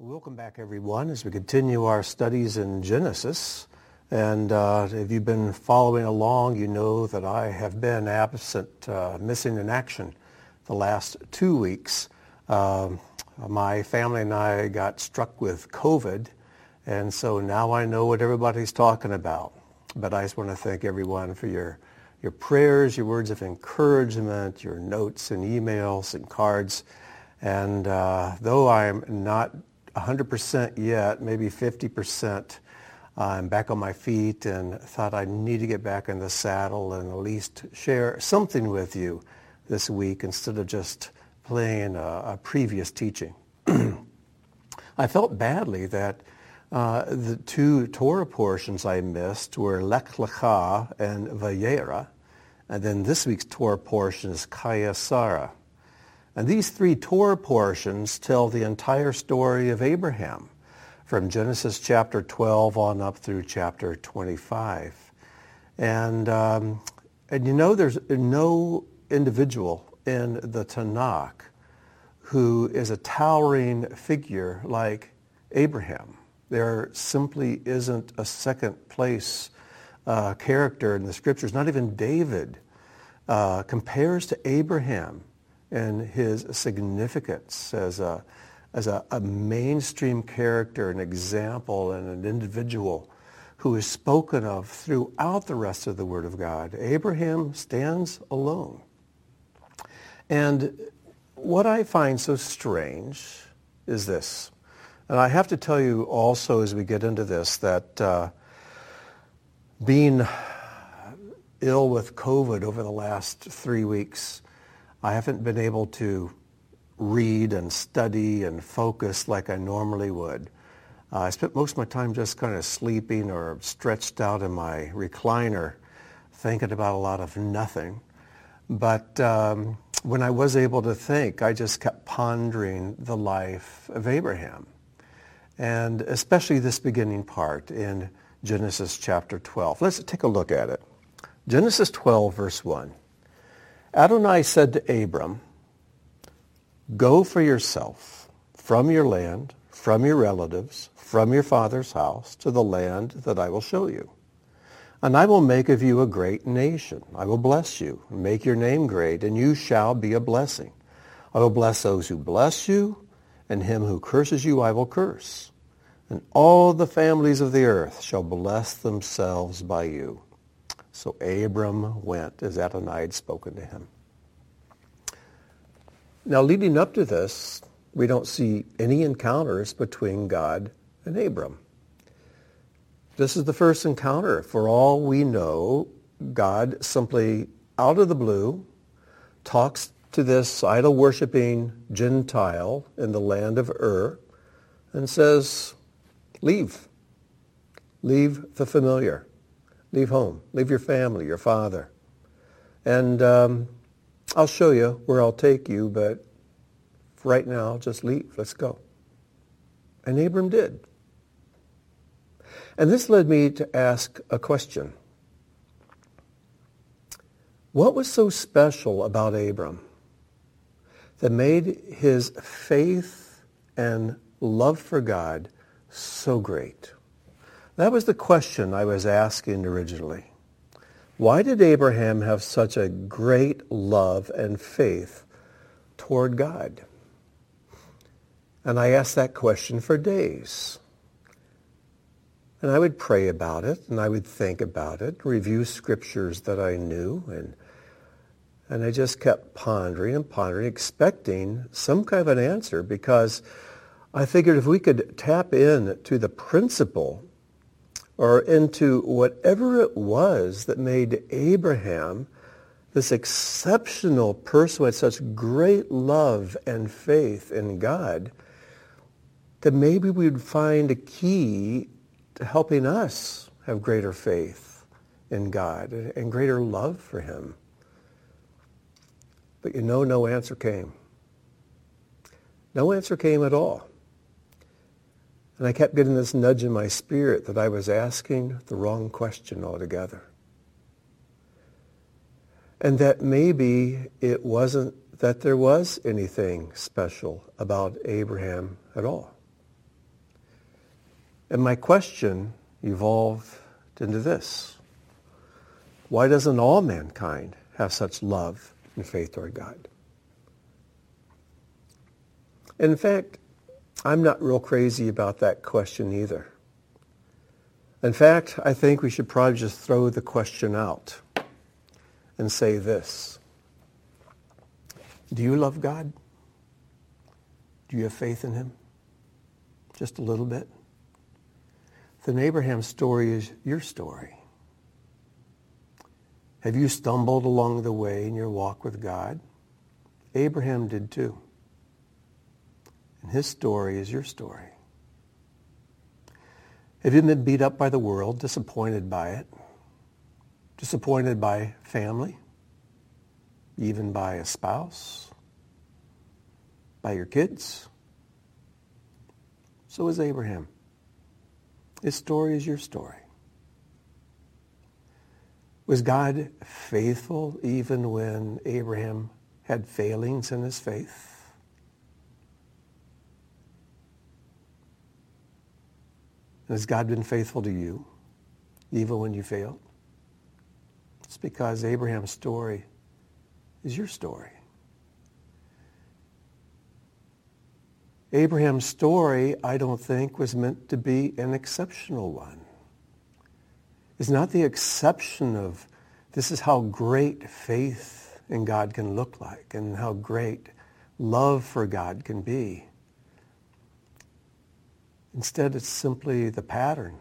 Welcome back, everyone, as we continue our studies in Genesis. And uh, if you've been following along, you know that I have been absent, uh, missing in action the last two weeks. Uh, my family and I got struck with COVID, and so now I know what everybody's talking about. But I just want to thank everyone for your, your prayers, your words of encouragement, your notes and emails and cards. And uh, though I'm not 100% yet, maybe 50%. I'm back on my feet and thought I need to get back in the saddle and at least share something with you this week instead of just playing a, a previous teaching. I felt badly that uh, the two Torah portions I missed were Lech Lecha and Vayera, and then this week's Torah portion is Sarah. And these three Torah portions tell the entire story of Abraham from Genesis chapter 12 on up through chapter 25. And, um, and you know there's no individual in the Tanakh who is a towering figure like Abraham. There simply isn't a second place uh, character in the scriptures. Not even David uh, compares to Abraham and his significance as a, as a, a mainstream character, an example, and an individual who is spoken of throughout the rest of the Word of God. Abraham stands alone. And what I find so strange is this. And I have to tell you also as we get into this that uh, being ill with COVID over the last three weeks I haven't been able to read and study and focus like I normally would. Uh, I spent most of my time just kind of sleeping or stretched out in my recliner thinking about a lot of nothing. But um, when I was able to think, I just kept pondering the life of Abraham. And especially this beginning part in Genesis chapter 12. Let's take a look at it. Genesis 12, verse 1. Adonai said to Abram, Go for yourself from your land, from your relatives, from your father's house, to the land that I will show you. And I will make of you a great nation. I will bless you, and make your name great, and you shall be a blessing. I will bless those who bless you, and him who curses you I will curse. And all the families of the earth shall bless themselves by you. So Abram went as Adonai had spoken to him. Now, leading up to this, we don't see any encounters between God and Abram. This is the first encounter. For all we know, God simply, out of the blue, talks to this idol-worshiping Gentile in the land of Ur and says, leave. Leave the familiar. Leave home. Leave your family, your father. And um, I'll show you where I'll take you, but right now, just leave. Let's go. And Abram did. And this led me to ask a question. What was so special about Abram that made his faith and love for God so great? That was the question I was asking originally. Why did Abraham have such a great love and faith toward God? And I asked that question for days. And I would pray about it, and I would think about it, review scriptures that I knew, and and I just kept pondering and pondering, expecting some kind of an answer because I figured if we could tap in to the principle or into whatever it was that made Abraham this exceptional person with such great love and faith in God, that maybe we'd find a key to helping us have greater faith in God and greater love for him. But you know, no answer came. No answer came at all. And I kept getting this nudge in my spirit that I was asking the wrong question altogether. And that maybe it wasn't that there was anything special about Abraham at all. And my question evolved into this. Why doesn't all mankind have such love and faith toward God? In fact, I'm not real crazy about that question either. In fact, I think we should probably just throw the question out and say this. Do you love God? Do you have faith in him? Just a little bit? Then Abraham's story is your story. Have you stumbled along the way in your walk with God? Abraham did too. And his story is your story. Have you been beat up by the world, disappointed by it? Disappointed by family? Even by a spouse? By your kids? So is Abraham. His story is your story. Was God faithful even when Abraham had failings in his faith? Has God been faithful to you, even when you failed? It's because Abraham's story is your story. Abraham's story, I don't think, was meant to be an exceptional one. It's not the exception of this is how great faith in God can look like and how great love for God can be. Instead, it's simply the pattern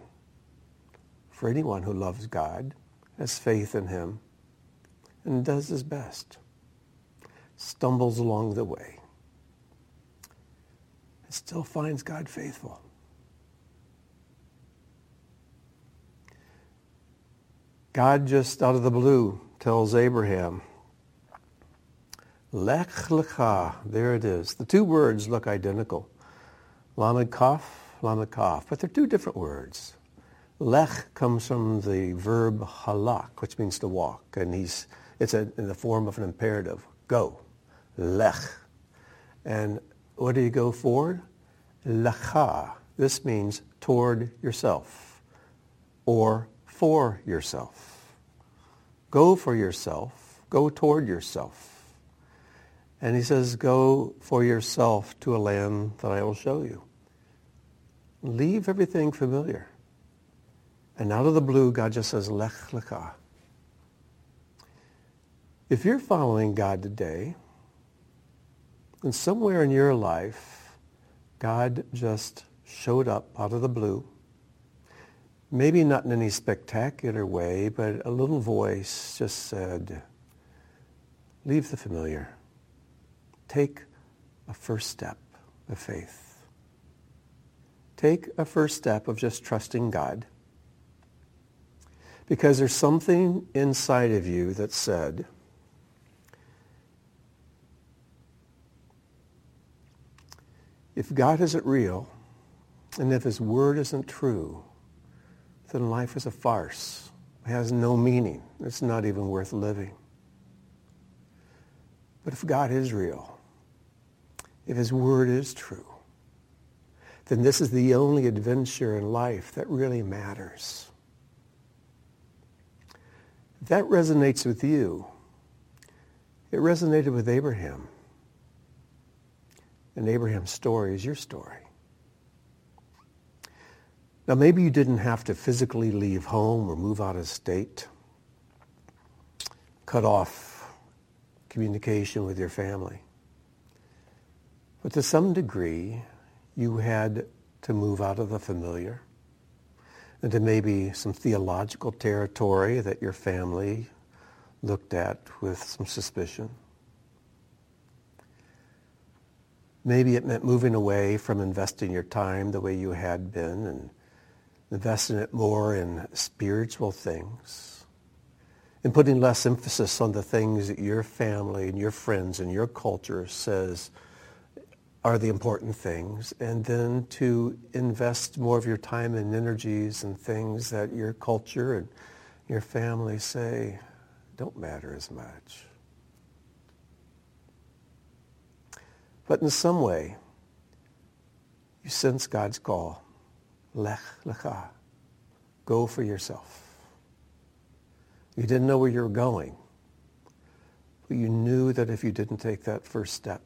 for anyone who loves God, has faith in him, and does his best, stumbles along the way, and still finds God faithful. God just out of the blue tells Abraham, Lech lecha, there it is. The two words look identical. Lamed Kaf, Lamakaf, but they're two different words. Lech comes from the verb halak, which means to walk, and he's, it's a, in the form of an imperative. Go. Lech. And what do you go for? Lecha. This means toward yourself or for yourself. Go for yourself. Go toward yourself. And he says, go for yourself to a land that I will show you. Leave everything familiar. And out of the blue, God just says, Lech lecha. If you're following God today, and somewhere in your life, God just showed up out of the blue, maybe not in any spectacular way, but a little voice just said, leave the familiar. Take a first step of faith take a first step of just trusting God. Because there's something inside of you that said, if God isn't real, and if his word isn't true, then life is a farce. It has no meaning. It's not even worth living. But if God is real, if his word is true, then this is the only adventure in life that really matters. That resonates with you, it resonated with Abraham. And Abraham's story is your story. Now, maybe you didn't have to physically leave home or move out of state, cut off communication with your family. But to some degree, you had to move out of the familiar into maybe some theological territory that your family looked at with some suspicion. Maybe it meant moving away from investing your time the way you had been and investing it more in spiritual things and putting less emphasis on the things that your family and your friends and your culture says are the important things, and then to invest more of your time and energies and things that your culture and your family say don't matter as much. But in some way, you sense God's call. Lech lecha. Go for yourself. You didn't know where you were going, but you knew that if you didn't take that first step,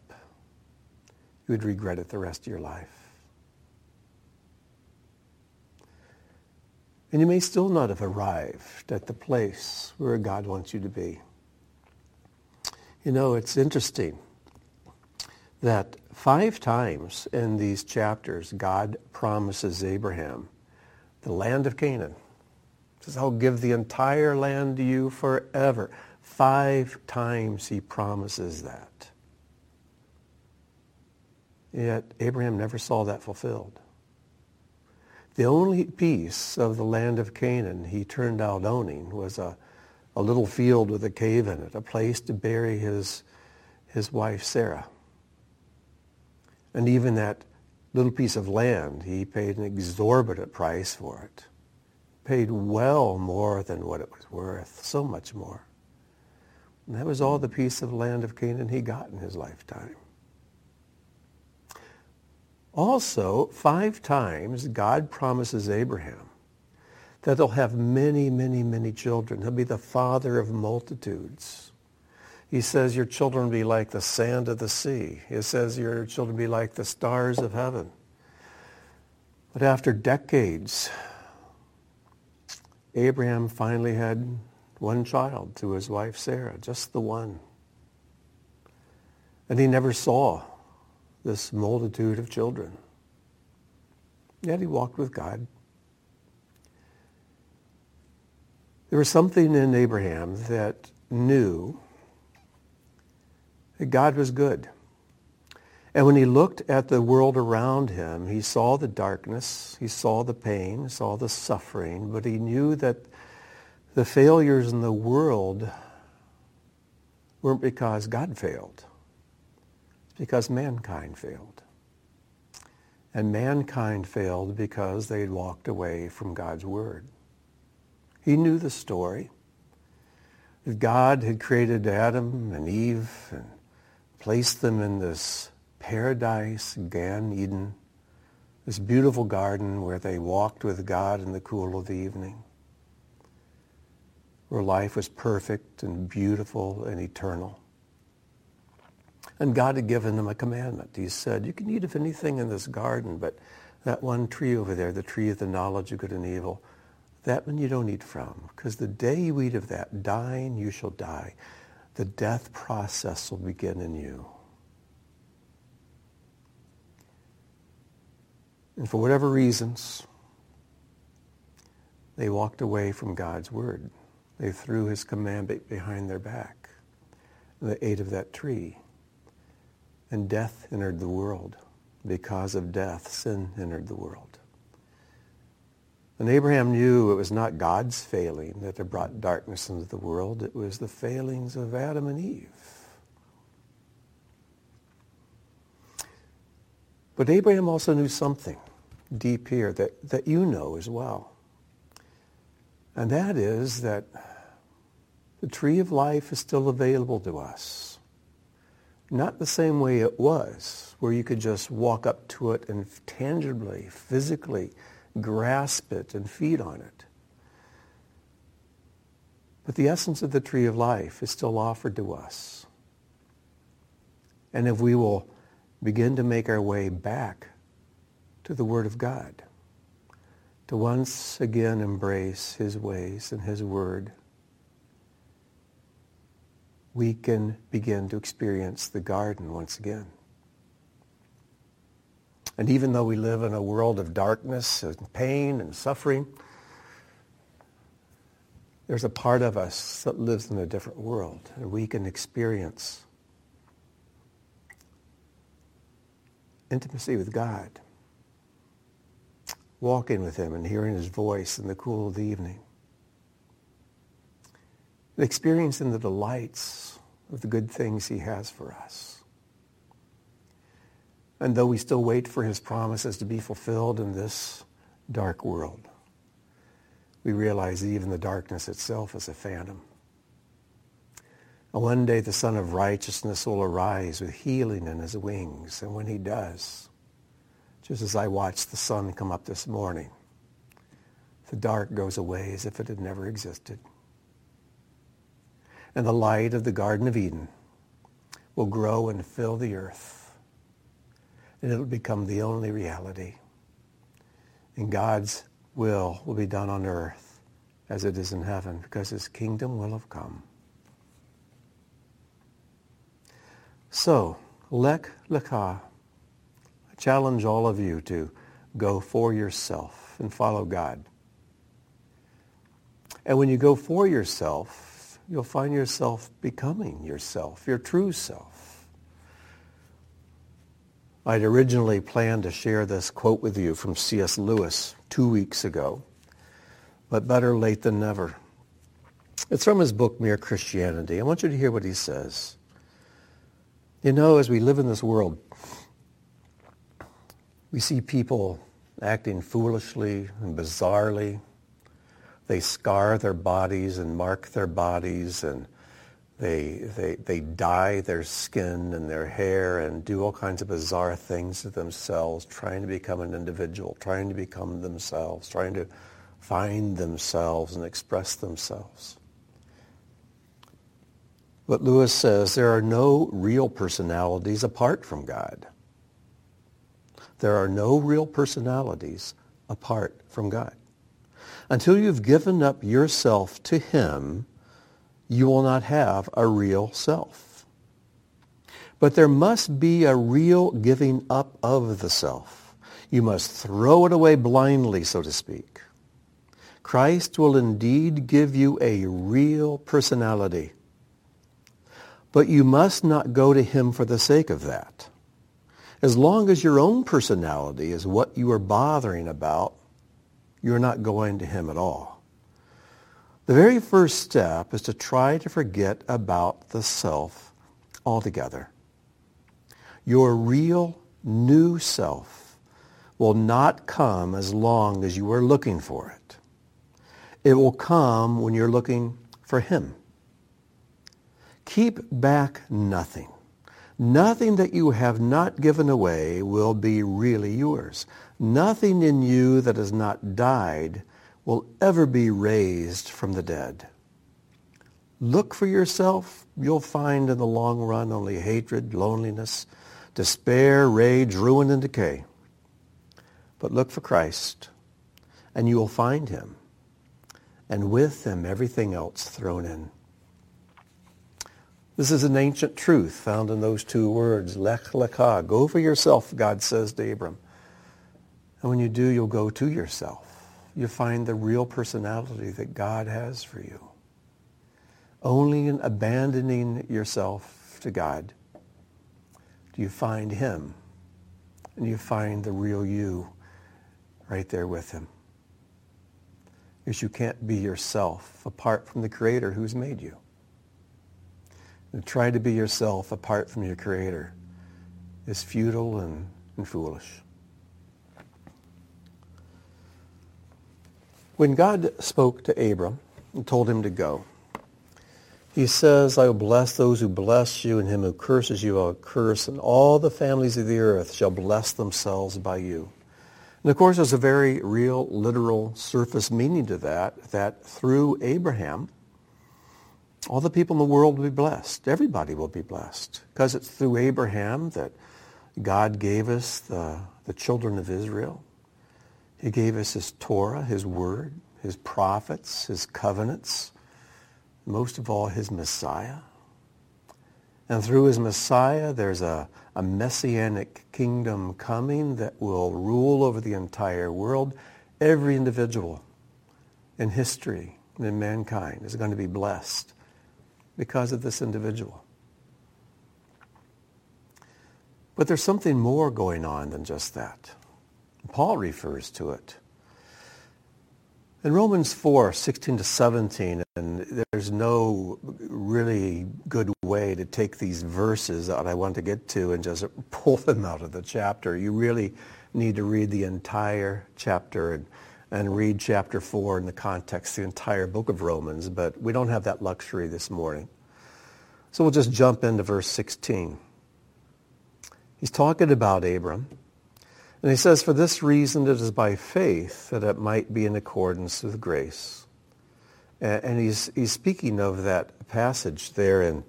you would regret it the rest of your life. And you may still not have arrived at the place where God wants you to be. You know, it's interesting that five times in these chapters, God promises Abraham the land of Canaan. He says, I'll give the entire land to you forever. Five times he promises that. Yet Abraham never saw that fulfilled. The only piece of the land of Canaan he turned out owning was a, a little field with a cave in it, a place to bury his, his wife Sarah. And even that little piece of land, he paid an exorbitant price for it. Paid well more than what it was worth, so much more. And that was all the piece of land of Canaan he got in his lifetime. Also, five times God promises Abraham that he'll have many, many, many children. He'll be the father of multitudes. He says your children will be like the sand of the sea. He says your children will be like the stars of heaven. But after decades, Abraham finally had one child to his wife Sarah, just the one. And he never saw this multitude of children. Yet he walked with God. There was something in Abraham that knew that God was good. And when he looked at the world around him, he saw the darkness, he saw the pain, saw the suffering, but he knew that the failures in the world weren't because God failed because mankind failed. And mankind failed because they walked away from God's word. He knew the story. That God had created Adam and Eve and placed them in this paradise, Gan Eden, this beautiful garden where they walked with God in the cool of the evening, where life was perfect and beautiful and eternal. And God had given them a commandment. He said, you can eat of anything in this garden, but that one tree over there, the tree of the knowledge of good and evil, that one you don't eat from. Because the day you eat of that, dying you shall die. The death process will begin in you. And for whatever reasons, they walked away from God's word. They threw his commandment behind their back. They ate of that tree. And death entered the world. Because of death, sin entered the world. And Abraham knew it was not God's failing that had brought darkness into the world. It was the failings of Adam and Eve. But Abraham also knew something deep here that, that you know as well. And that is that the tree of life is still available to us. Not the same way it was, where you could just walk up to it and tangibly, physically grasp it and feed on it. But the essence of the tree of life is still offered to us. And if we will begin to make our way back to the Word of God, to once again embrace His ways and His Word, we can begin to experience the garden once again. And even though we live in a world of darkness and pain and suffering, there's a part of us that lives in a different world, and we can experience intimacy with God, walking with him and hearing his voice in the cool of the evening experiencing the delights of the good things he has for us. And though we still wait for his promises to be fulfilled in this dark world, we realize even the darkness itself is a phantom. And one day the Sun of Righteousness will arise with healing in his wings. And when he does, just as I watched the sun come up this morning, the dark goes away as if it had never existed. And the light of the Garden of Eden will grow and fill the earth. And it'll become the only reality. And God's will will be done on earth as it is in heaven because his kingdom will have come. So, lech lecha. I challenge all of you to go for yourself and follow God. And when you go for yourself, you'll find yourself becoming yourself, your true self. I'd originally planned to share this quote with you from C.S. Lewis two weeks ago, but better late than never. It's from his book, Mere Christianity. I want you to hear what he says. You know, as we live in this world, we see people acting foolishly and bizarrely, they scar their bodies and mark their bodies and they, they, they dye their skin and their hair and do all kinds of bizarre things to themselves, trying to become an individual, trying to become themselves, trying to find themselves and express themselves. But Lewis says there are no real personalities apart from God. There are no real personalities apart from God. Until you've given up yourself to him, you will not have a real self. But there must be a real giving up of the self. You must throw it away blindly, so to speak. Christ will indeed give you a real personality. But you must not go to him for the sake of that. As long as your own personality is what you are bothering about, you're not going to him at all. The very first step is to try to forget about the self altogether. Your real new self will not come as long as you are looking for it. It will come when you're looking for him. Keep back nothing. Nothing that you have not given away will be really yours. Nothing in you that has not died will ever be raised from the dead. Look for yourself. You'll find in the long run only hatred, loneliness, despair, rage, ruin, and decay. But look for Christ, and you will find him, and with him everything else thrown in. This is an ancient truth found in those two words, lech lecha. Go for yourself, God says to Abram. And when you do, you'll go to yourself. You find the real personality that God has for you. Only in abandoning yourself to God do you find him. And you find the real you right there with him. Because you can't be yourself apart from the Creator who's made you. And try to be yourself apart from your Creator is futile and, and foolish. When God spoke to Abram and told him to go, he says, I will bless those who bless you, and him who curses you I will curse, and all the families of the earth shall bless themselves by you. And of course, there's a very real, literal, surface meaning to that, that through Abraham, all the people in the world will be blessed. Everybody will be blessed because it's through Abraham that God gave us the, the children of Israel. He gave us his Torah, his word, his prophets, his covenants, most of all his Messiah. And through his Messiah, there's a, a messianic kingdom coming that will rule over the entire world. Every individual in history and in mankind is going to be blessed because of this individual. But there's something more going on than just that. Paul refers to it. In Romans 4, 16 to 17, and there's no really good way to take these verses that I want to get to and just pull them out of the chapter. You really need to read the entire chapter and and read chapter 4 in the context, the entire book of Romans, but we don't have that luxury this morning. So we'll just jump into verse 16. He's talking about Abram, And he says, for this reason it is by faith that it might be in accordance with grace. And he's, he's speaking of that passage there in,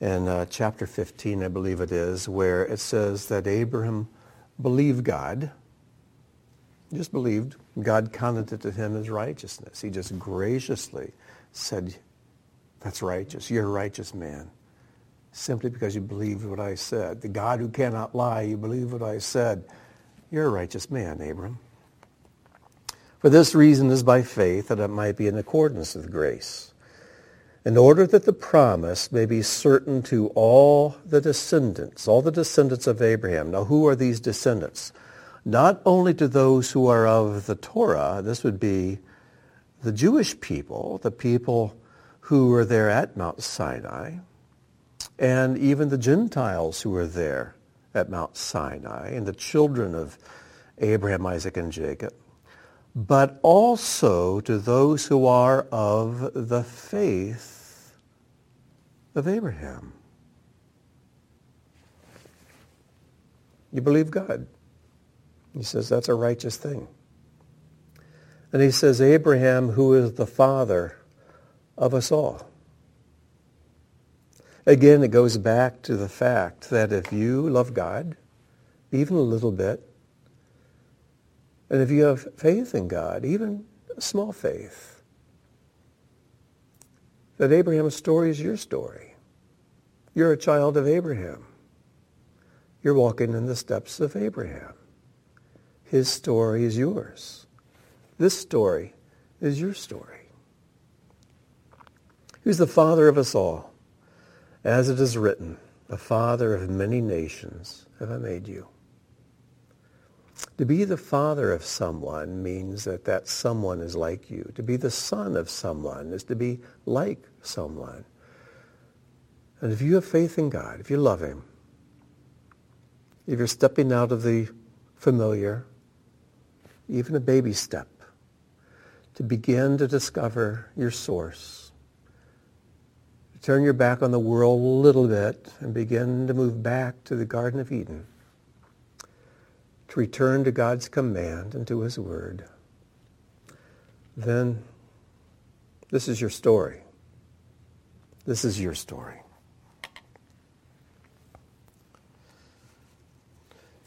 in uh, chapter 15, I believe it is, where it says that Abraham believed God, just believed. God counted it to him as righteousness. He just graciously said, that's righteous. You're a righteous man. Simply because you believed what I said. The God who cannot lie, you believe what I said. You're a righteous man, Abram. For this reason is by faith that it might be in accordance with grace, in order that the promise may be certain to all the descendants, all the descendants of Abraham. Now, who are these descendants? Not only to those who are of the Torah, this would be the Jewish people, the people who were there at Mount Sinai, and even the Gentiles who were there at Mount Sinai and the children of Abraham, Isaac, and Jacob, but also to those who are of the faith of Abraham. You believe God. He says that's a righteous thing. And he says, Abraham, who is the father of us all. Again, it goes back to the fact that if you love God, even a little bit, and if you have faith in God, even a small faith, that Abraham's story is your story. You're a child of Abraham. You're walking in the steps of Abraham. His story is yours. This story is your story. Who's the father of us all? As it is written, the father of many nations have I made you. To be the father of someone means that that someone is like you. To be the son of someone is to be like someone. And if you have faith in God, if you love him, if you're stepping out of the familiar, even a baby step, to begin to discover your source, to turn your back on the world a little bit and begin to move back to the Garden of Eden, to return to God's command and to his word, then this is your story. This is your story.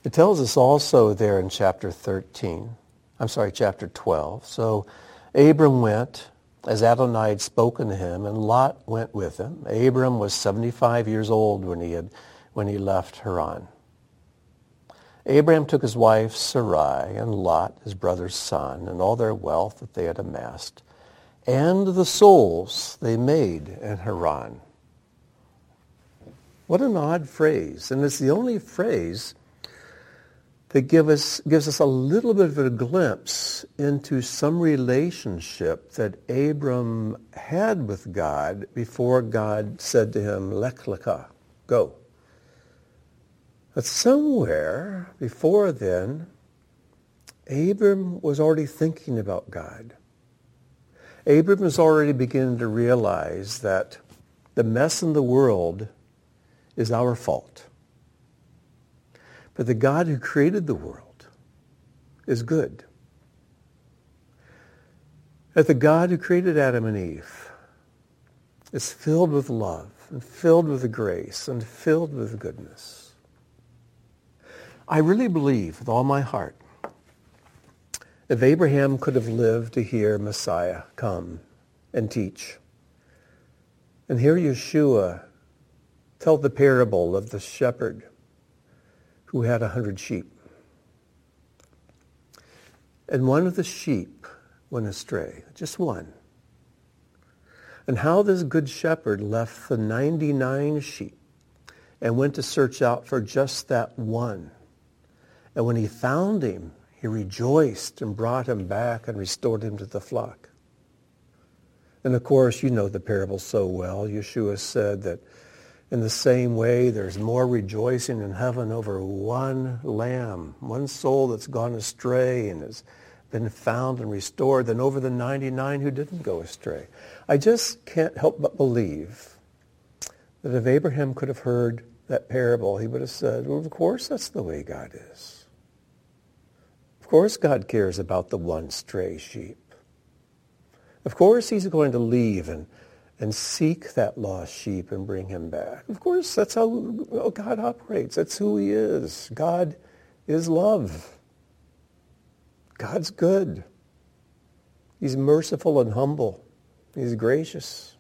It tells us also there in chapter 13, I'm sorry, chapter 12. So Abram went as Adonai had spoken to him, and Lot went with him. Abram was 75 years old when he, had, when he left Haran. Abram took his wife Sarai and Lot, his brother's son, and all their wealth that they had amassed, and the souls they made in Haran. What an odd phrase. And it's the only phrase that give us, gives us a little bit of a glimpse into some relationship that Abram had with God before God said to him, Lech lecha, go. But somewhere before then, Abram was already thinking about God. Abram was already beginning to realize that the mess in the world is our fault. But the God who created the world is good. That the God who created Adam and Eve is filled with love and filled with grace and filled with goodness. I really believe with all my heart if Abraham could have lived to hear Messiah come and teach, and hear Yeshua tell the parable of the shepherd who had a hundred sheep. And one of the sheep went astray, just one. And how this good shepherd left the 99 sheep and went to search out for just that one. And when he found him, he rejoiced and brought him back and restored him to the flock. And of course, you know the parable so well. Yeshua said that in the same way, there's more rejoicing in heaven over one lamb, one soul that's gone astray and has been found and restored than over the 99 who didn't go astray. I just can't help but believe that if Abraham could have heard that parable, he would have said, well, of course that's the way God is. Of course God cares about the one stray sheep. Of course he's going to leave and, and seek that lost sheep and bring him back. Of course, that's how God operates. That's who he is. God is love. God's good. He's merciful and humble. He's gracious.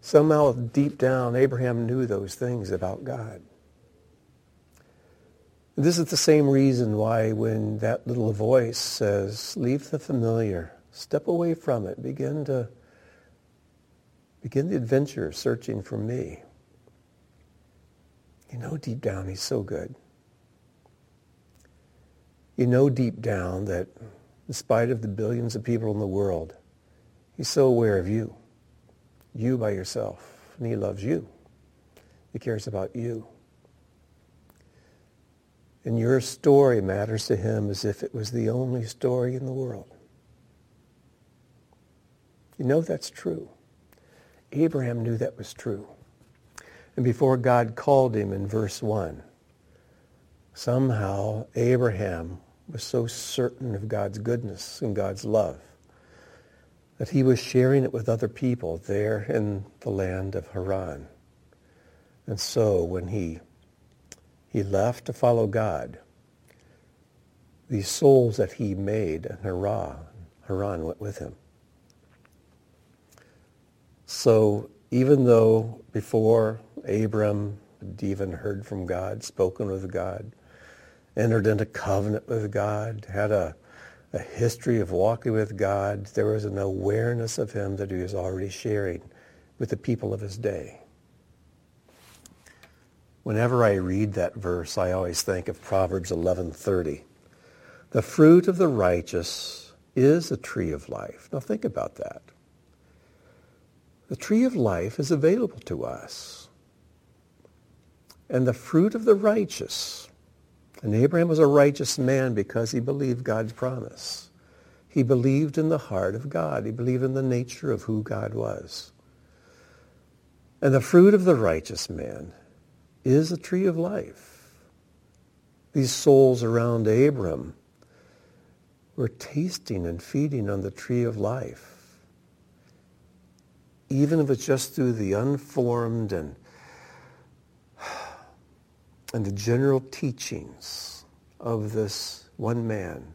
Somehow deep down, Abraham knew those things about God. This is the same reason why when that little voice says, leave the familiar, step away from it, begin to begin the adventure searching for me. You know deep down he's so good. You know deep down that in spite of the billions of people in the world, he's so aware of you, you by yourself, and he loves you. He cares about you. And your story matters to him as if it was the only story in the world. You know that's true. Abraham knew that was true. And before God called him in verse 1, somehow Abraham was so certain of God's goodness and God's love that he was sharing it with other people there in the land of Haran. And so when he he left to follow God. These souls that he made in Haran, Haran went with him. So even though before Abram had even heard from God, spoken with God, entered into covenant with God, had a, a history of walking with God, there was an awareness of him that he was already sharing with the people of his day. Whenever I read that verse, I always think of Proverbs 11:30. The fruit of the righteous is a tree of life. Now think about that. The tree of life is available to us. And the fruit of the righteous. And Abraham was a righteous man because he believed God's promise. He believed in the heart of God. He believed in the nature of who God was. And the fruit of the righteous man is a tree of life. These souls around Abram were tasting and feeding on the tree of life. Even if it's just through the unformed and, and the general teachings of this one man,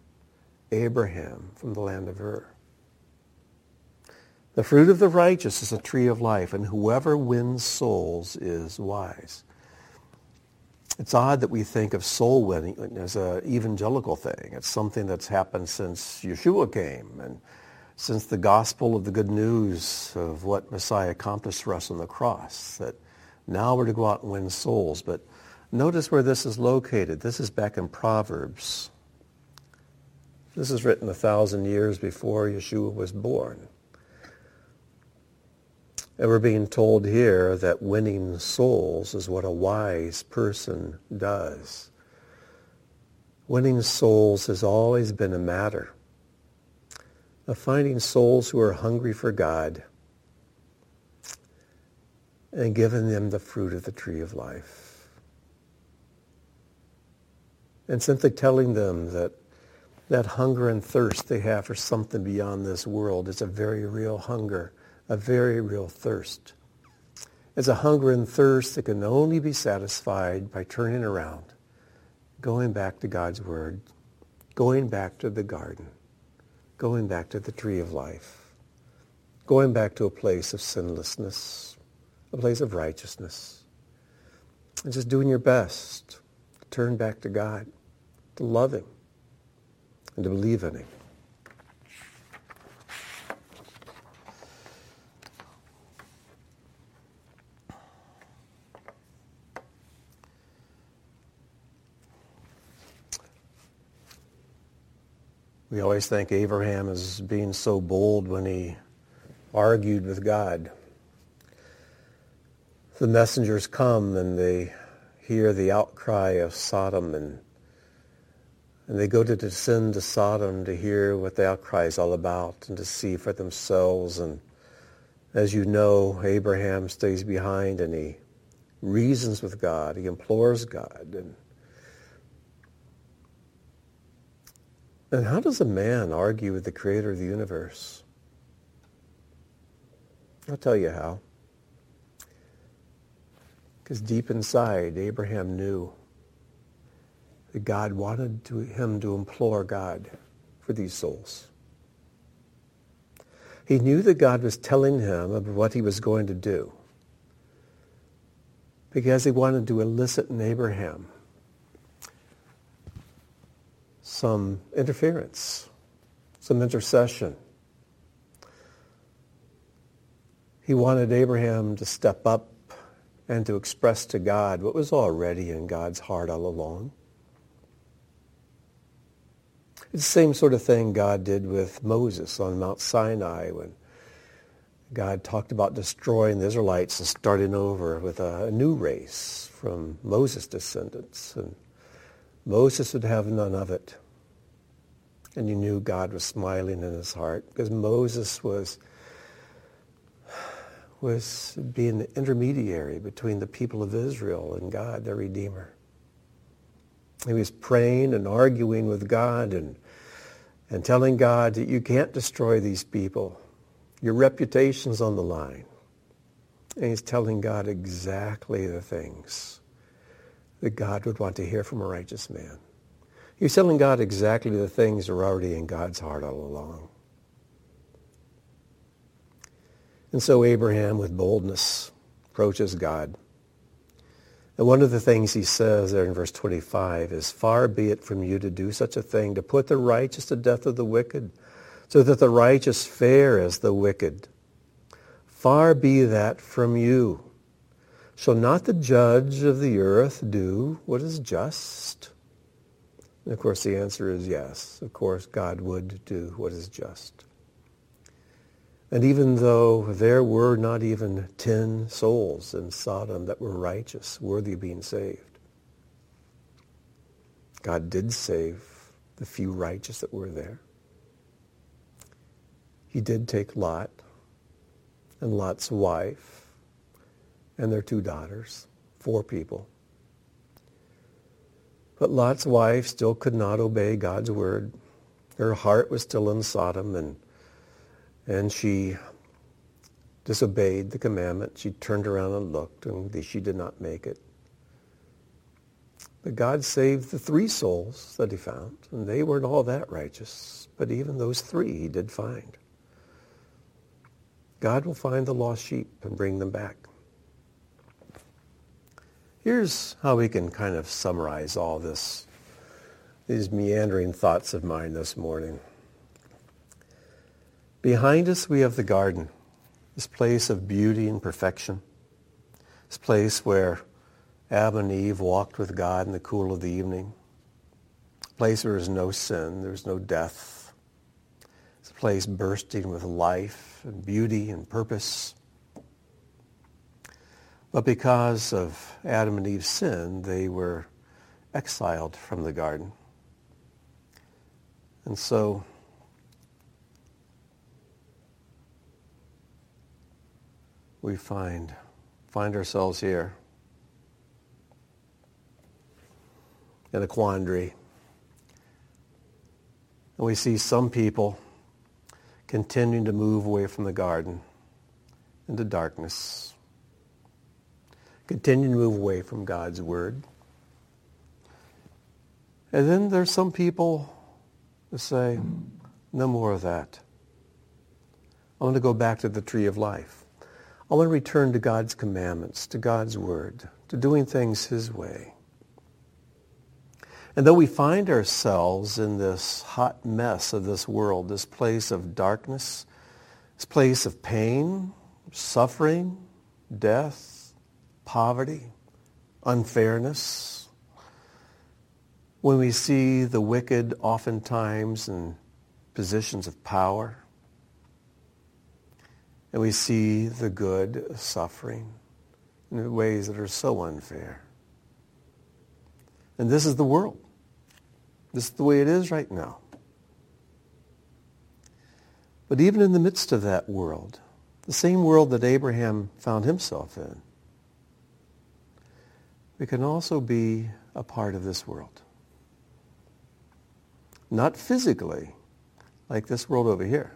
Abraham from the land of Ur. The fruit of the righteous is a tree of life, and whoever wins souls is wise. It's odd that we think of soul winning as an evangelical thing. It's something that's happened since Yeshua came and since the gospel of the good news of what Messiah accomplished for us on the cross, that now we're to go out and win souls. But notice where this is located. This is back in Proverbs. This is written a thousand years before Yeshua was born. And we're being told here that winning souls is what a wise person does. Winning souls has always been a matter of finding souls who are hungry for God and giving them the fruit of the tree of life. And simply telling them that that hunger and thirst they have for something beyond this world is a very real hunger a very real thirst. It's a hunger and thirst that can only be satisfied by turning around, going back to God's Word, going back to the garden, going back to the tree of life, going back to a place of sinlessness, a place of righteousness, and just doing your best to turn back to God, to love Him, and to believe in Him. We always think Abraham is being so bold when he argued with God. The messengers come and they hear the outcry of Sodom and and they go to descend to Sodom to hear what the outcry is all about and to see for themselves. And as you know, Abraham stays behind and he reasons with God. He implores God. And And how does a man argue with the creator of the universe? I'll tell you how. Because deep inside, Abraham knew that God wanted to, him to implore God for these souls. He knew that God was telling him of what he was going to do because he wanted to elicit in Abraham some interference, some intercession. He wanted Abraham to step up and to express to God what was already in God's heart all along. It's the same sort of thing God did with Moses on Mount Sinai when God talked about destroying the Israelites and starting over with a, new race from Moses' descendants. And Moses would have none of it. And you knew God was smiling in his heart because Moses was, was being the intermediary between the people of Israel and God, their Redeemer. He was praying and arguing with God and, and telling God that you can't destroy these people. Your reputation's on the line. And he's telling God exactly the things that God would want to hear from a righteous man. He's telling God exactly the things that are already in God's heart all along. And so Abraham, with boldness, approaches God. And one of the things he says there in verse 25 is, Far be it from you to do such a thing, to put the righteous to death of the wicked, so that the righteous fare as the wicked. Far be that from you. Shall not the judge of the earth do what is just? And of course, the answer is yes. Of course, God would do what is just. And even though there were not even ten souls in Sodom that were righteous, worthy of being saved, God did save the few righteous that were there he did take Lot and Lot's wife and their two daughters, four people. But Lot's wife still could not obey God's word. Her heart was still in Sodom and, and she disobeyed the commandment. She turned around and looked and she did not make it. But God saved the three souls that he found, and they weren't all that righteous. But even those three he did find. God will find the lost sheep and bring them back. Here's how we can kind of summarize all this, these meandering thoughts of mine this morning. Behind us we have the garden, this place of beauty and perfection, this place where Adam and Eve walked with God in the cool of the evening, a place where there is no sin, there's no death. It's a place bursting with life and beauty and purpose. But because of Adam and Eve's sin, they were exiled from the garden. And so we find find ourselves here in a quandary. And we see some people continuing to move away from the garden into darkness. Continuing to move away from God's word. And then there's some people who say, no more of that. I want to go back to the tree of life. I want to return to God's commandments, to God's word, to doing things his way. And though we find ourselves in this hot mess of this world, this place of darkness, this place of pain, suffering, death, poverty, unfairness, when we see the wicked oftentimes in positions of power, and we see the good suffering in ways that are so unfair. And this is the world. This is the way it is right now. But even in the midst of that world, the same world that Abraham found himself in, we can also be a part of this world. Not physically, like this world over here.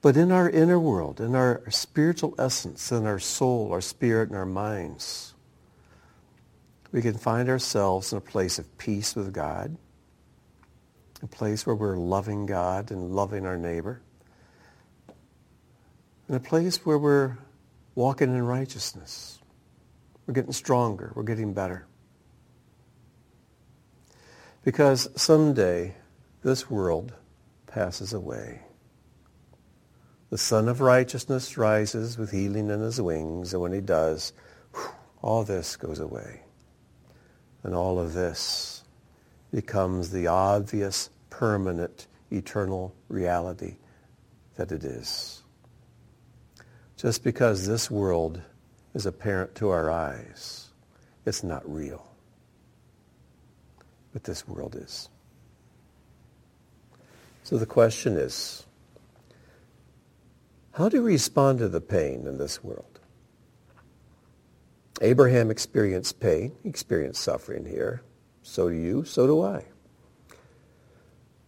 But in our inner world, in our spiritual essence, in our soul, our spirit, and our minds, we can find ourselves in a place of peace with God, a place where we're loving God and loving our neighbor, in a place where we're walking in righteousness. We're getting stronger. We're getting better. Because someday this world passes away. The Sun of Righteousness rises with healing in his wings, and when he does, all this goes away. And all of this becomes the obvious, permanent, eternal reality that it is. Just because this world is apparent to our eyes, it's not real. But this world is. So the question is, how do we respond to the pain in this world? Abraham experienced pain, experienced suffering here. So do you, so do I.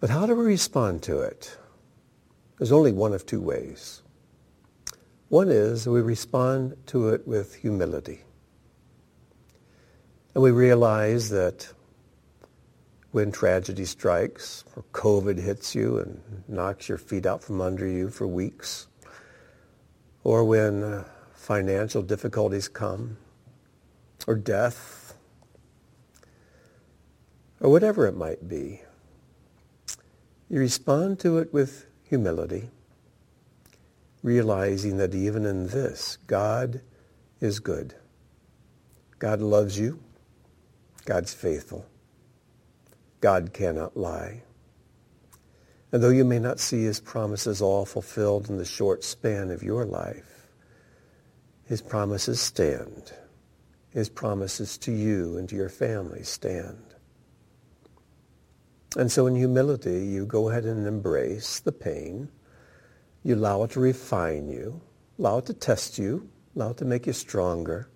But how do we respond to it? There's only one of two ways. One is we respond to it with humility. And we realize that when tragedy strikes or COVID hits you and knocks your feet out from under you for weeks, or when uh, financial difficulties come, or death, or whatever it might be, you respond to it with humility, realizing that even in this, God is good. God loves you. God's faithful. God cannot lie. And though you may not see his promises all fulfilled in the short span of your life, his promises stand. His promises to you and to your family stand. And so in humility, you go ahead and embrace the pain. You allow it to refine you, allow it to test you, allow it to make you stronger,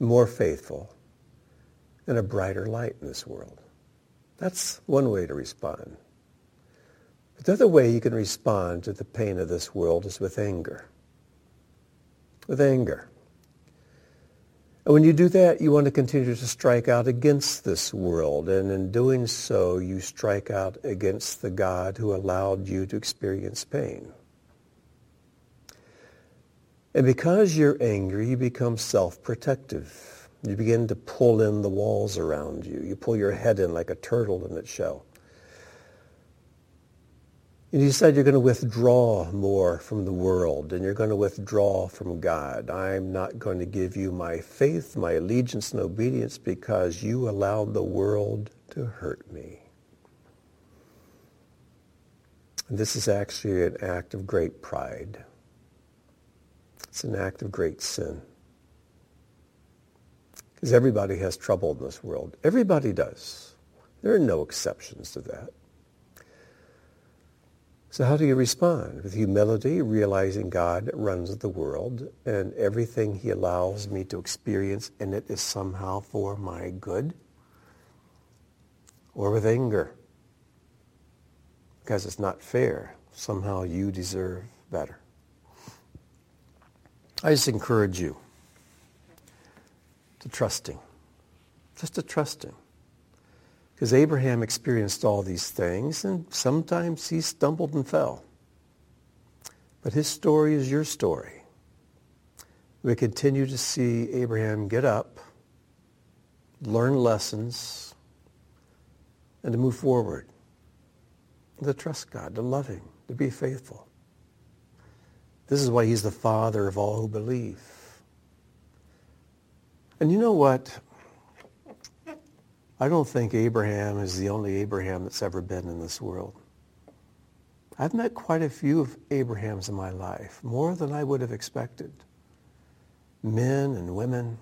more faithful, and a brighter light in this world. That's one way to respond. But the other way you can respond to the pain of this world is with anger. With anger. And when you do that, you want to continue to strike out against this world. And in doing so, you strike out against the God who allowed you to experience pain. And because you're angry, you become self-protective. You begin to pull in the walls around you. You pull your head in like a turtle in its shell. And you decide you're going to withdraw more from the world and you're going to withdraw from God. I'm not going to give you my faith, my allegiance and obedience because you allowed the world to hurt me. And this is actually an act of great pride. It's an act of great sin. Because everybody has trouble in this world. Everybody does. There are no exceptions to that. So how do you respond? With humility, realizing God runs the world and everything he allows me to experience in it is somehow for my good? Or with anger? Because it's not fair. Somehow you deserve better. I just encourage you to trusting. Just to trusting. Because Abraham experienced all these things, and sometimes he stumbled and fell. But his story is your story. We continue to see Abraham get up, learn lessons, and to move forward. To trust God, to love him, to be faithful. This is why he's the father of all who believe. And you know what? I don't think Abraham is the only Abraham that's ever been in this world. I've met quite a few of Abrahams in my life, more than I would have expected. Men and women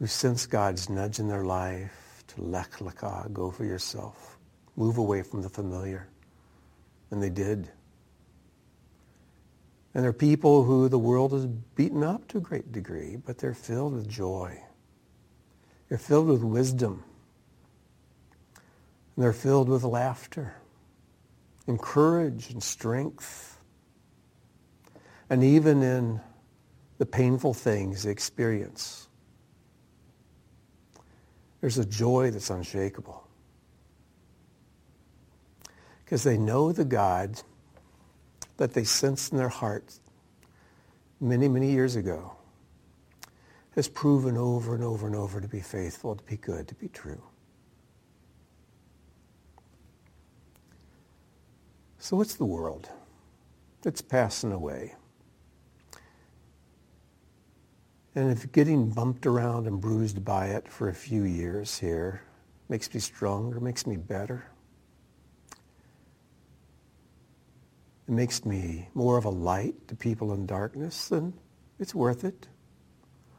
who sense God's nudge in their life to lech lecha, go for yourself, move away from the familiar. And they did. And they're people who the world has beaten up to a great degree, but they're filled with joy. They're filled with wisdom. And they're filled with laughter and courage and strength. And even in the painful things they experience, there's a joy that's unshakable. Because they know the God that they sensed in their hearts many, many years ago has proven over and over and over to be faithful, to be good, to be true. So what's the world? It's passing away. And if getting bumped around and bruised by it for a few years here makes me stronger, makes me better, it makes me more of a light to people in darkness, then it's worth it.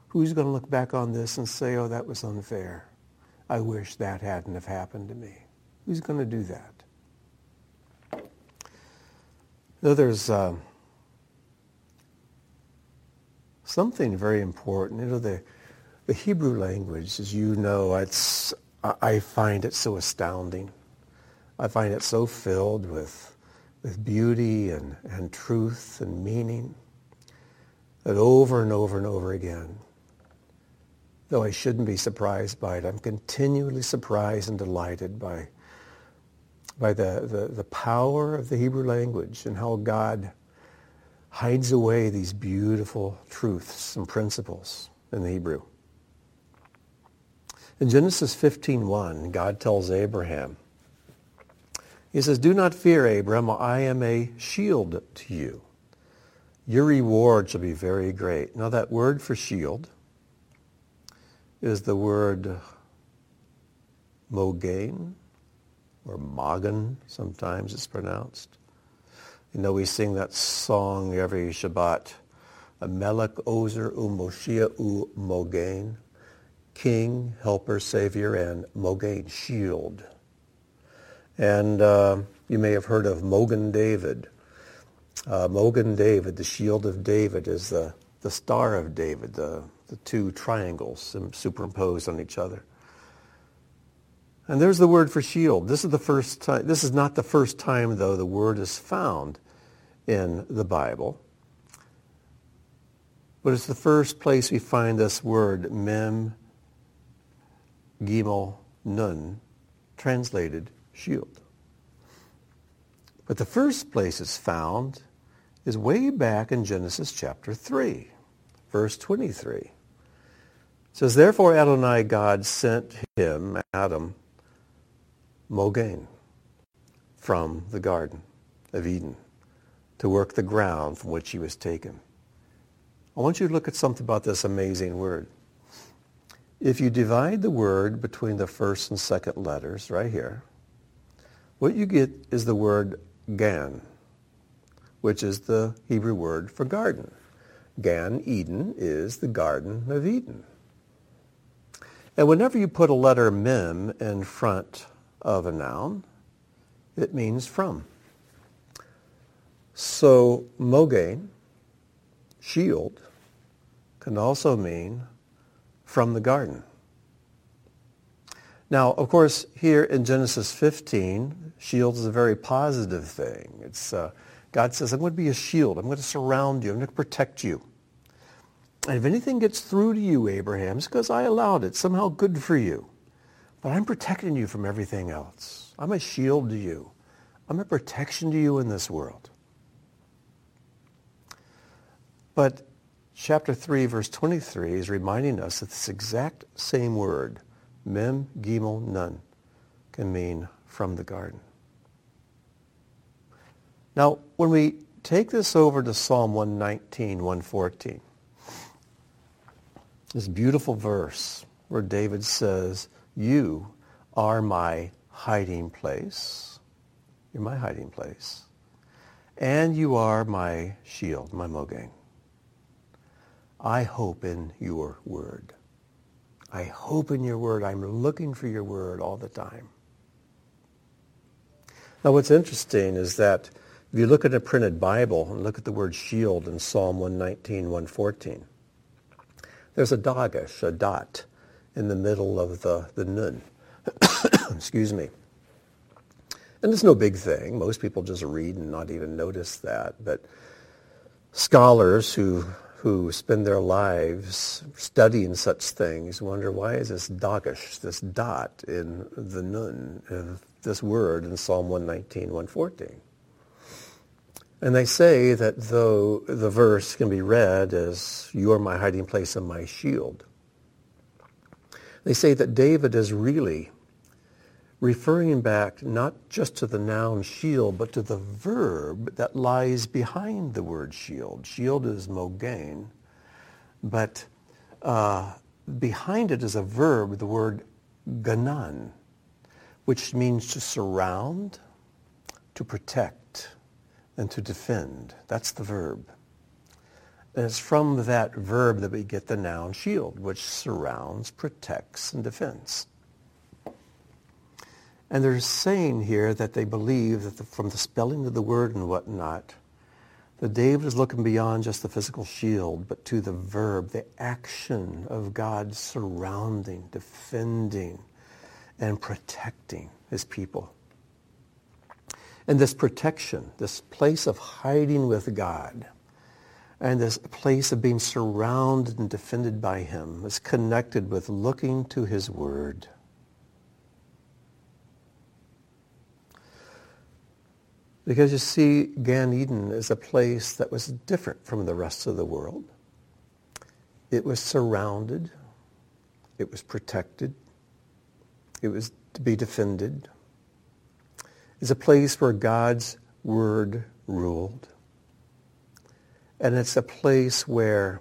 Who's going to look back on this and say, oh, that was unfair? I wish that hadn't have happened to me. Who's going to do that? Know, there's uh, something very important. You know, the, the Hebrew language, as you know, it's, I find it so astounding. I find it so filled with, with beauty and, and truth and meaning that over and over and over again, though I shouldn't be surprised by it, I'm continually surprised and delighted by, by the, the, the power of the Hebrew language and how God hides away these beautiful truths and principles in the Hebrew. In Genesis 15.1, God tells Abraham, he says, Do not fear, Abram, I am a shield to you. Your reward shall be very great. Now that word for shield is the word mogain, or magan, sometimes it's pronounced. You know, we sing that song every Shabbat, Melech Ozer Umoshia U Mogain, King, Helper, Savior, and Mogain, Shield. And uh, you may have heard of Mogan David. Uh, Mogan David, the Shield of David, is the, the Star of David, the, the two triangles superimposed on each other. And there's the word for shield. This is the first time, this is not the first time, though, the word is found in the Bible. But it's the first place we find this word, mem, gimel, nun, translated shield. But the first place it's found is way back in Genesis chapter 3, verse 23. It says, Therefore Adonai God sent him, Adam, Mogain from the Garden of Eden to work the ground from which he was taken. I want you to look at something about this amazing word. If you divide the word between the first and second letters right here, what you get is the word gan, which is the Hebrew word for garden. Gan Eden is the Garden of Eden. And whenever you put a letter mem in front of a noun. It means from. So mogain, shield, can also mean from the garden. Now, of course, here in Genesis 15, shield is a very positive thing. It's uh, God says, I'm going to be a shield. I'm going to surround you. I'm going to protect you. And if anything gets through to you, Abraham, it's because I allowed it. Somehow good for you. But I'm protecting you from everything else. I'm a shield to you. I'm a protection to you in this world. But chapter 3, verse 23 is reminding us that this exact same word, mem, gimel, nun, can mean from the garden. Now, when we take this over to Psalm 119, 114, this beautiful verse where David says, you are my hiding place. You're my hiding place. And you are my shield, my mogain. I hope in your word. I hope in your word. I'm looking for your word all the time. Now what's interesting is that if you look at a printed Bible and look at the word shield in Psalm 119, 114, there's a dagesh, a dot, in the middle of the, the nun. Excuse me. And it's no big thing. Most people just read and not even notice that. But scholars who who spend their lives studying such things wonder why is this dagesh, this dot in the nun in this word in Psalm 119, 114. And they say that though the verse can be read as, you are my hiding place and my shield, they say that David is really referring back not just to the noun shield, but to the verb that lies behind the word shield. Shield is mogain, but uh, behind it is a verb, the word ganan, which means to surround, to protect, and to defend. That's the verb. And it's from that verb that we get the noun shield, which surrounds, protects, and defends. And they're saying here that they believe that the, from the spelling of the word and whatnot, that David is looking beyond just the physical shield, but to the verb, the action of God surrounding, defending, and protecting his people. And this protection, this place of hiding with God, and this place of being surrounded and defended by him is connected with looking to his word. Because you see, Gan Eden is a place that was different from the rest of the world. It was surrounded. It was protected. It was to be defended. It's a place where God's word ruled. And it's a place where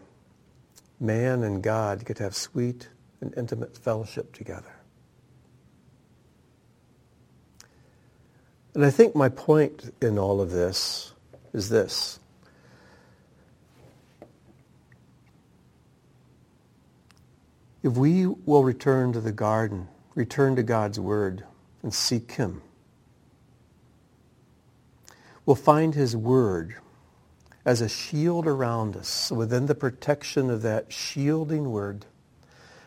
man and God to have sweet and intimate fellowship together. And I think my point in all of this is this. If we will return to the garden, return to God's word, and seek him, we'll find his word as a shield around us, within the protection of that shielding word,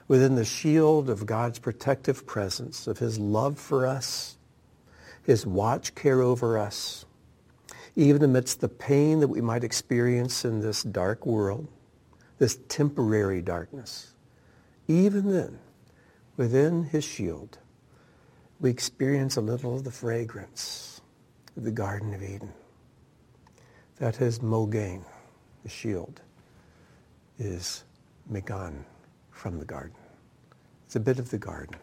within the shield of God's protective presence, of his love for us, his watch care over us, even amidst the pain that we might experience in this dark world, this temporary darkness. Even then, within his shield, we experience a little of the fragrance of the Garden of Eden. That is mogain, the shield, is megan from the garden. It's a bit of the garden.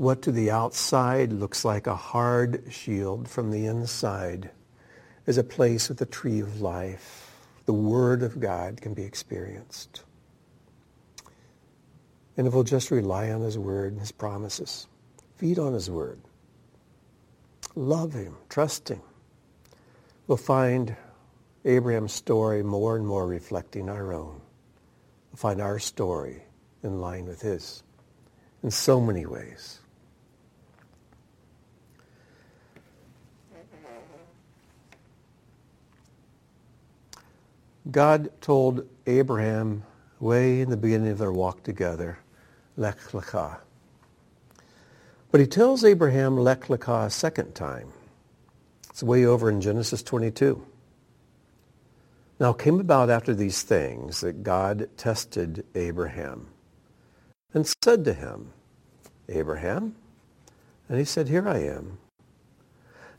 What to the outside looks like a hard shield from the inside is a place with the tree of life. The Word of God can be experienced. And if we'll just rely on His Word and His promises, feed on His Word, love Him, trust Him, we'll find Abraham's story more and more reflecting our own. We'll find our story in line with His in so many ways. God told Abraham way in the beginning of their walk together, Lech Lecha. But he tells Abraham Lech Lecha a second time. It's way over in Genesis 22. Now it came about after these things that God tested Abraham and said to him, Abraham? And he said, Here I am.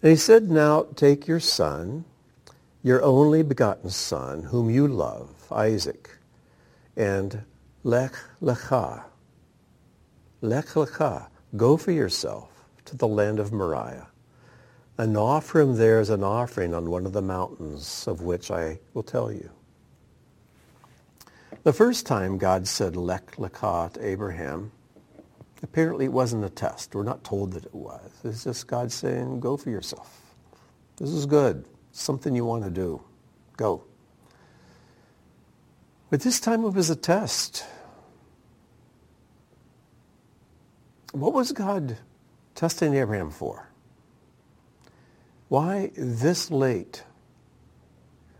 And he said, Now take your son, your only begotten son, whom you love, Isaac, and lech lecha, lech lecha, go for yourself to the land of Moriah, and offer him there as an offering on one of the mountains of which I will tell you. The first time God said lech lecha to Abraham, apparently it wasn't a test. We're not told that it was. It's just God saying, go for yourself. This is good something you want to do. Go. But this time it was a test. What was God testing Abraham for? Why this late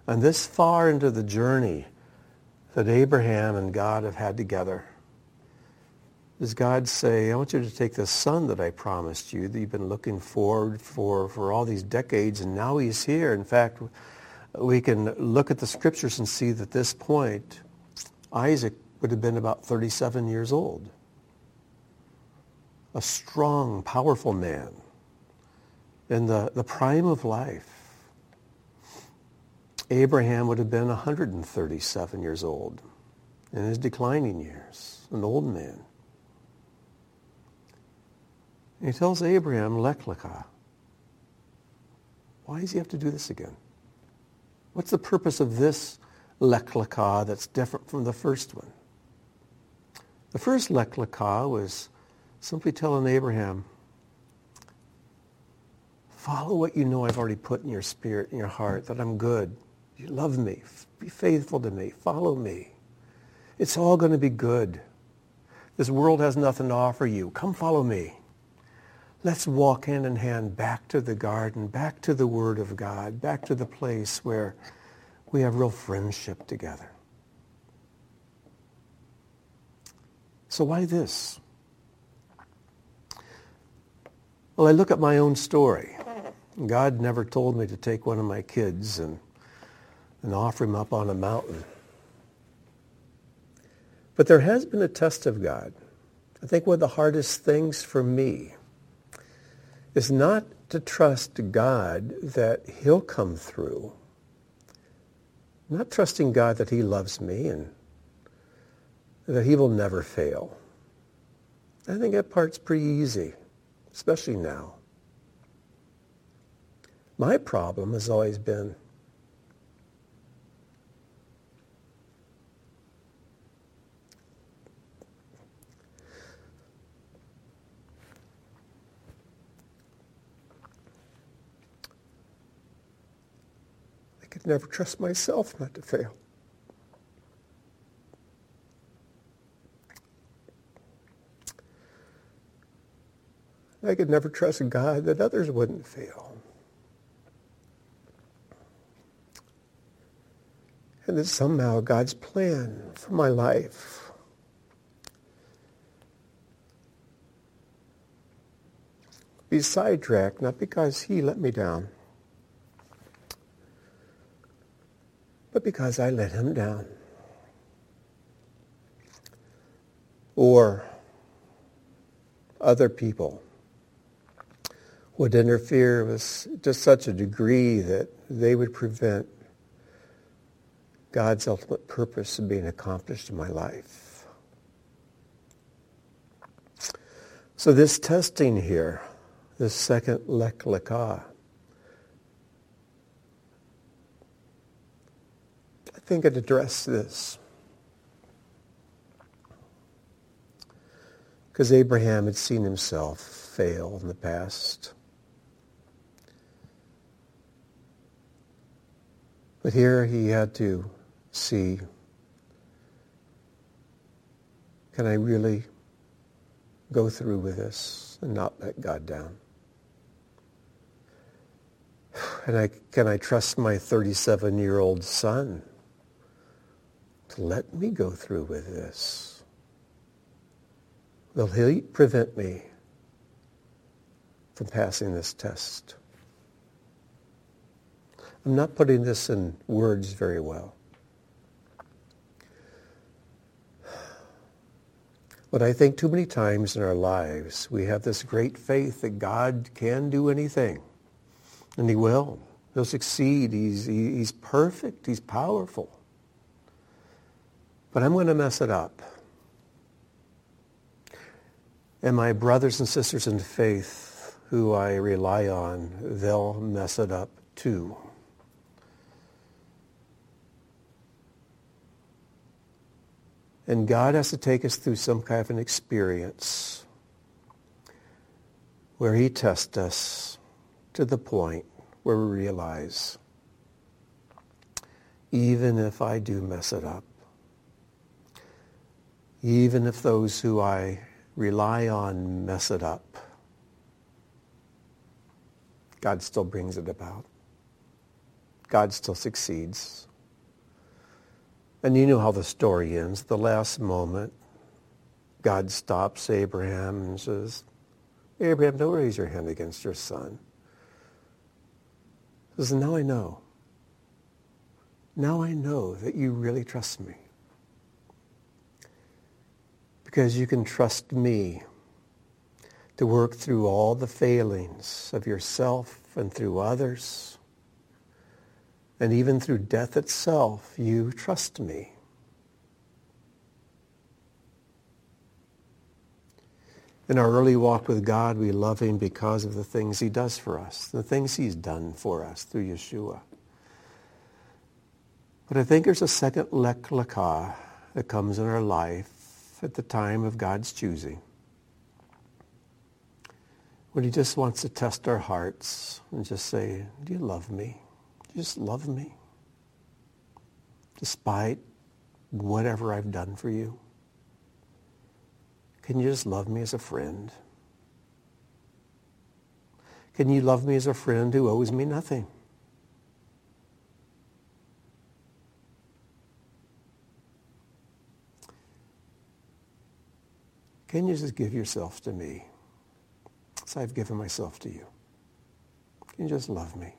and this far into the journey that Abraham and God have had together? Does God say, I want you to take the son that I promised you, that you've been looking forward for, for all these decades, and now he's here. In fact, we can look at the scriptures and see that this point, Isaac would have been about 37 years old. A strong, powerful man in the, the prime of life. Abraham would have been 137 years old in his declining years, an old man. He tells Abraham, Lech lecha. Why does he have to do this again? What's the purpose of this Lech lecha that's different from the first one? The first Lech lecha was simply telling Abraham, follow what you know I've already put in your spirit, in your heart, that I'm good. You love me. Be faithful to me. Follow me. It's all going to be good. This world has nothing to offer you. Come follow me. Let's walk hand in hand back to the garden, back to the Word of God, back to the place where we have real friendship together. So why this? Well, I look at my own story. God never told me to take one of my kids and, and offer him up on a mountain. But there has been a test of God. I think one of the hardest things for me is not to trust God that he'll come through. Not trusting God that he loves me and that he will never fail. I think that part's pretty easy, especially now. My problem has always been could never trust myself not to fail. I could never trust God that others wouldn't fail. And that somehow God's plan for my life be sidetracked, not because he let me down, but because I let him down. Or other people would interfere with just such a degree that they would prevent God's ultimate purpose of being accomplished in my life. So this testing here, this second lech lecha, think it addressed this. Because Abraham had seen himself fail in the past. But here he had to see, can I really go through with this and not let God down? And I, can I trust my 37-year-old son to let me go through with this? Will he prevent me from passing this test? I'm not putting this in words very well. But I think too many times in our lives we have this great faith that God can do anything. And he will. He'll succeed. He's, he's perfect. He's powerful but I'm going to mess it up. And my brothers and sisters in faith who I rely on, they'll mess it up too. And God has to take us through some kind of an experience where he tests us to the point where we realize, even if I do mess it up, even if those who I rely on mess it up, God still brings it about. God still succeeds. And you know how the story ends. The last moment, God stops Abraham and says, Abraham, don't raise your hand against your son. He says, now I know. Now I know that you really trust me. Because you can trust me to work through all the failings of yourself and through others. And even through death itself, you trust me. In our early walk with God, we love him because of the things he does for us, the things he's done for us through Yeshua. But I think there's a second lek that comes in our life at the time of God's choosing. When he just wants to test our hearts and just say, do you love me? Do you just love me? Despite whatever I've done for you? Can you just love me as a friend? Can you love me as a friend who owes me nothing? Can you just give yourself to me as I've given myself to you? Can you just love me?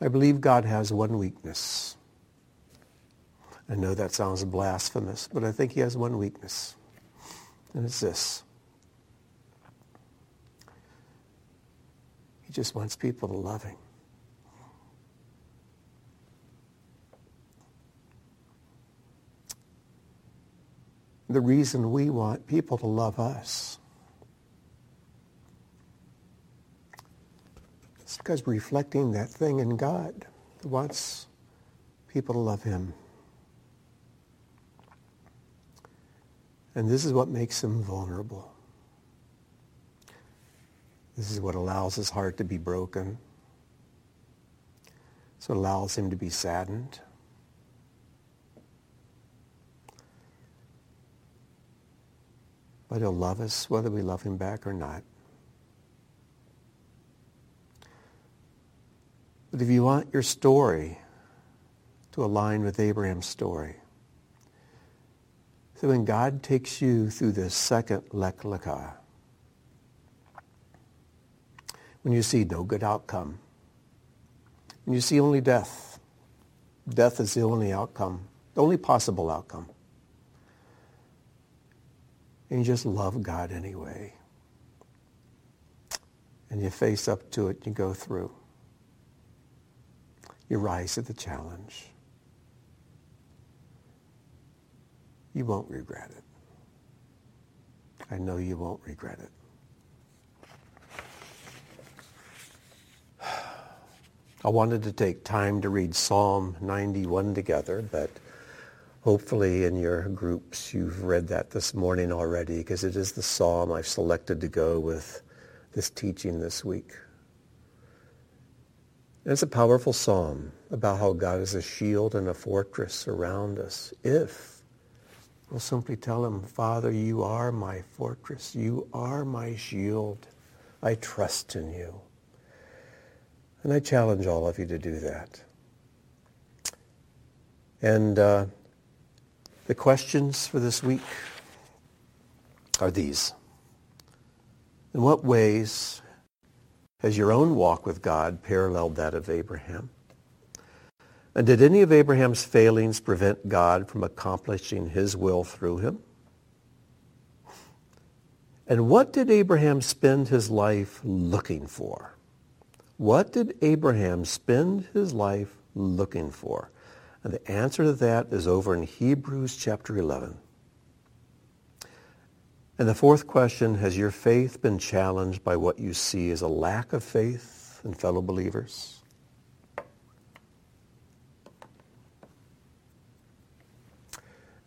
I believe God has one weakness. I know that sounds blasphemous, but I think he has one weakness, and it's this. He just wants people to love him. The reason we want people to love us is because reflecting that thing in God wants people to love him. And this is what makes him vulnerable. This is what allows his heart to be broken. So allows him to be saddened. But he'll love us whether we love him back or not. But if you want your story to align with Abraham's story, so when God takes you through this second lech lecha, when you see no good outcome, when you see only death, death is the only outcome, the only possible outcome, and you just love God anyway, and you face up to it, you go through, you rise to the challenge. You won't regret it. I know you won't regret it. I wanted to take time to read Psalm 91 together, but hopefully in your groups you've read that this morning already because it is the psalm I've selected to go with this teaching this week. And it's a powerful psalm about how God is a shield and a fortress around us if We'll simply tell him, Father, you are my fortress. You are my shield. I trust in you. And I challenge all of you to do that. And uh, the questions for this week are these. In what ways has your own walk with God paralleled that of Abraham? And did any of Abraham's failings prevent God from accomplishing his will through him? And what did Abraham spend his life looking for? What did Abraham spend his life looking for? And the answer to that is over in Hebrews chapter 11. And the fourth question, has your faith been challenged by what you see as a lack of faith in fellow believers?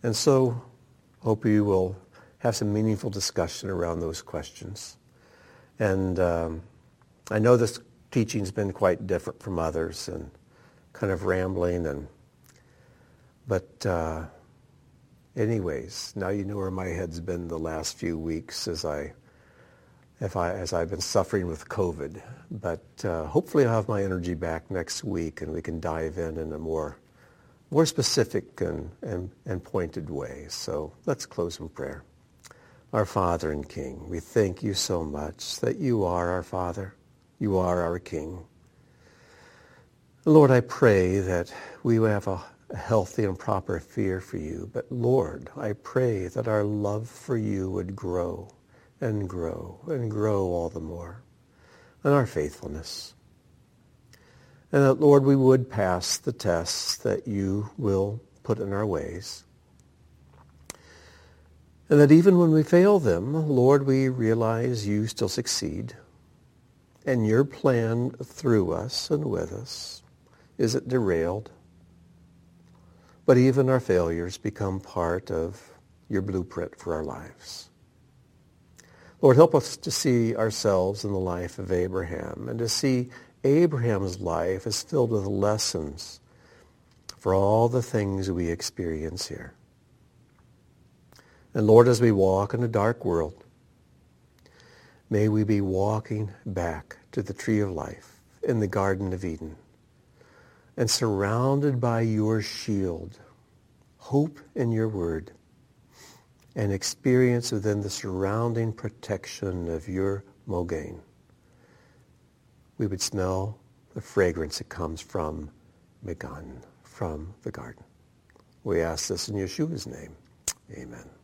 And so hope you will have some meaningful discussion around those questions. And um, I know this teaching's been quite different from others and kind of rambling and but uh, anyways, now you know where my head's been the last few weeks as I if I as I've been suffering with COVID. But uh, hopefully I'll have my energy back next week and we can dive in in a more more specific and, and, and pointed way. So let's close in prayer. Our Father and King, we thank you so much that you are our Father. You are our King. Lord, I pray that we have a healthy and proper fear for you. But Lord, I pray that our love for you would grow and grow and grow all the more. And our faithfulness. And that, Lord, we would pass the tests that you will put in our ways. And that even when we fail them, Lord, we realize you still succeed. And your plan through us and with us isn't derailed. But even our failures become part of your blueprint for our lives. Lord, help us to see ourselves in the life of Abraham and to see Abraham's life is filled with lessons for all the things we experience here. And Lord, as we walk in a dark world, may we be walking back to the tree of life in the Garden of Eden and surrounded by your shield, hope in your word, and experience within the surrounding protection of your Magen we would smell the fragrance that comes from Megan, from the garden. We ask this in Yeshua's name. Amen.